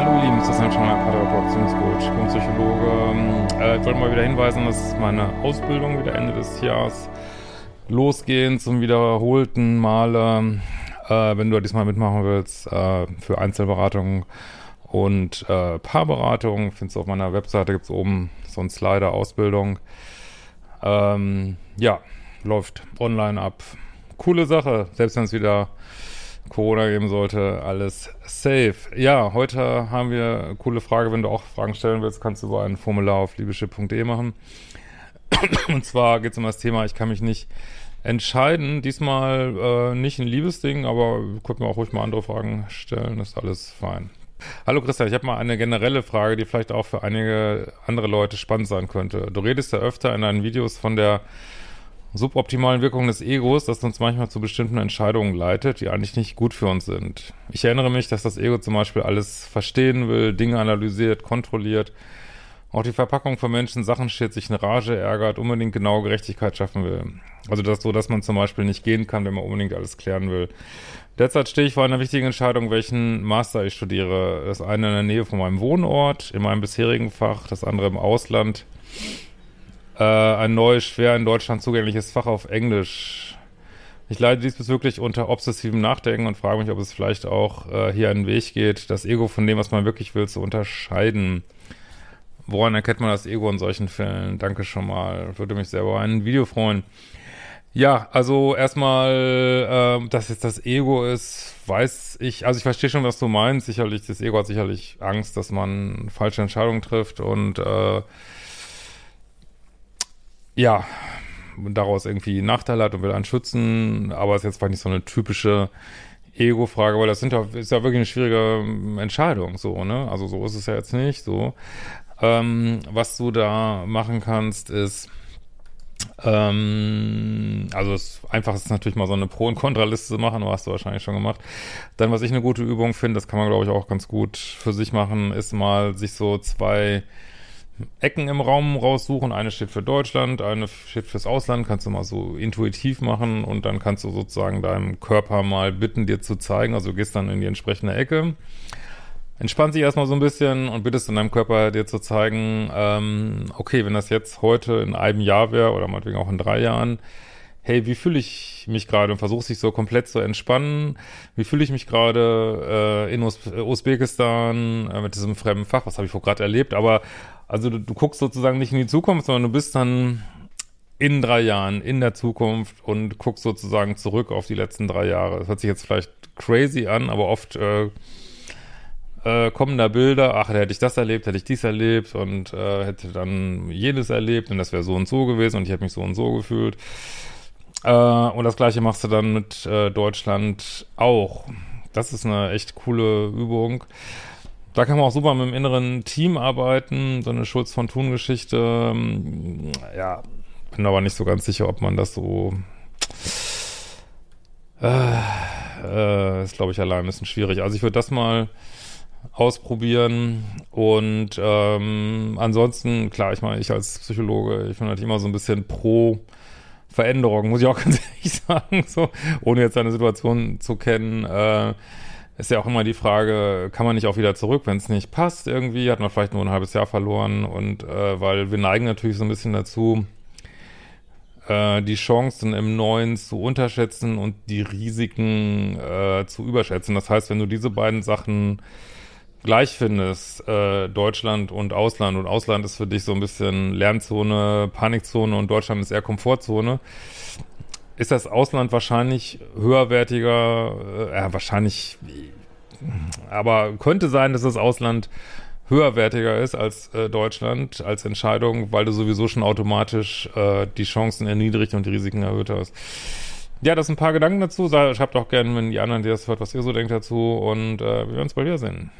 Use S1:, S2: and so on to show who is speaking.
S1: Psychotherapeut, Beziehungscoach, Psychologe. Äh, ich wollte mal wieder hinweisen, dass meine Ausbildung wieder Ende des Jahres losgehen zum wiederholten Male. Äh, wenn du diesmal mitmachen willst, äh, für Einzelberatung und äh, Paarberatung, findest du auf meiner Webseite, gibt es oben so ein Slider Ausbildung. Ähm, ja, läuft online ab. Coole Sache, selbst wenn es wieder Corona geben sollte, alles safe. Ja, heute haben wir eine coole Frage. Wenn du auch Fragen stellen willst, kannst du über ein Formular auf liebeschip.de machen. Und zwar geht es um das Thema, ich kann mich nicht entscheiden. Diesmal äh, nicht ein Liebesding, aber könnt mir auch ruhig mal andere Fragen stellen, ist alles fein. Hallo Christian, ich habe mal eine generelle Frage, die vielleicht auch für einige andere Leute spannend sein könnte. Du redest ja öfter in deinen Videos von der suboptimalen Wirkung des Egos, das uns manchmal zu bestimmten Entscheidungen leitet, die eigentlich nicht gut für uns sind. Ich erinnere mich, dass das Ego zum Beispiel alles verstehen will, Dinge analysiert, kontrolliert, auch die Verpackung von Menschen Sachen steht, sich eine Rage ärgert, unbedingt genaue Gerechtigkeit schaffen will. Also das so, dass man zum Beispiel nicht gehen kann, wenn man unbedingt alles klären will. Derzeit stehe ich vor einer wichtigen Entscheidung, welchen Master ich studiere. Das eine in der Nähe von meinem Wohnort, in meinem bisherigen Fach, das andere im Ausland äh, ein neues, schwer in Deutschland zugängliches Fach auf Englisch. Ich leide diesbezüglich unter obsessivem Nachdenken und frage mich, ob es vielleicht auch äh, hier einen Weg geht, das Ego von dem, was man wirklich will, zu unterscheiden. Woran erkennt man das Ego in solchen Fällen? Danke schon mal. Würde mich sehr über ein Video freuen. Ja, also erstmal, äh, dass jetzt das Ego ist, weiß ich, also ich verstehe schon, was du meinst. Sicherlich, das Ego hat sicherlich Angst, dass man falsche Entscheidungen trifft und äh, ja, daraus irgendwie Nachteile hat und will einen schützen, aber ist jetzt vielleicht nicht so eine typische Ego-Frage, weil das sind ja, ist ja wirklich eine schwierige ähm, Entscheidung, so, ne? Also so ist es ja jetzt nicht, so. Ähm, was du da machen kannst, ist, ähm, also es einfach ist natürlich mal so eine Pro- und Kontraliste machen, hast du wahrscheinlich schon gemacht. Dann, was ich eine gute Übung finde, das kann man, glaube ich, auch ganz gut für sich machen, ist mal sich so zwei Ecken im Raum raussuchen. Eine steht für Deutschland, eine steht fürs Ausland. Kannst du mal so intuitiv machen und dann kannst du sozusagen deinem Körper mal bitten, dir zu zeigen. Also du gehst dann in die entsprechende Ecke. Entspann dich erstmal so ein bisschen und bittest in deinem Körper dir zu zeigen, ähm, okay, wenn das jetzt heute in einem Jahr wäre oder meinetwegen auch in drei Jahren, hey, wie fühle ich mich gerade und versuchst dich so komplett zu entspannen. Wie fühle ich mich gerade äh, in Us Usbekistan äh, mit diesem fremden Fach? Was habe ich vor gerade erlebt? Aber also du, du guckst sozusagen nicht in die Zukunft, sondern du bist dann in drei Jahren in der Zukunft und guckst sozusagen zurück auf die letzten drei Jahre. Das hört sich jetzt vielleicht crazy an, aber oft äh, äh, kommen da Bilder, ach, hätte ich das erlebt, hätte ich dies erlebt und äh, hätte dann jedes erlebt und das wäre so und so gewesen und ich hätte mich so und so gefühlt. Äh, und das gleiche machst du dann mit äh, Deutschland auch. Das ist eine echt coole Übung. Da kann man auch super mit dem inneren Team arbeiten, so eine Schulz von Thun Geschichte. Ähm, ja, bin aber nicht so ganz sicher, ob man das so äh, äh, ist, glaube ich, allein ein bisschen schwierig. Also ich würde das mal ausprobieren und ähm, ansonsten, klar, ich meine, ich als Psychologe, ich bin halt immer so ein bisschen pro Veränderung, muss ich auch ganz ehrlich sagen, so, ohne jetzt eine Situation zu kennen, äh, ist ja auch immer die Frage, kann man nicht auch wieder zurück, wenn es nicht passt irgendwie, hat man vielleicht nur ein halbes Jahr verloren und äh, weil wir neigen natürlich so ein bisschen dazu, äh, die Chancen im Neuen zu unterschätzen und die Risiken äh, zu überschätzen. Das heißt, wenn du diese beiden Sachen gleich findest, äh, Deutschland und Ausland, und Ausland ist für dich so ein bisschen Lernzone, Panikzone und Deutschland ist eher Komfortzone, ist das Ausland wahrscheinlich höherwertiger, äh, wahrscheinlich, aber könnte sein, dass das Ausland höherwertiger ist als äh, Deutschland als Entscheidung, weil du sowieso schon automatisch äh, die Chancen erniedrigt und die Risiken erhöht hast. Ja, das sind ein paar Gedanken dazu. Schreibt auch gerne, wenn die anderen, die das hört, was ihr so denkt dazu. Und äh, wir werden uns bald wiedersehen.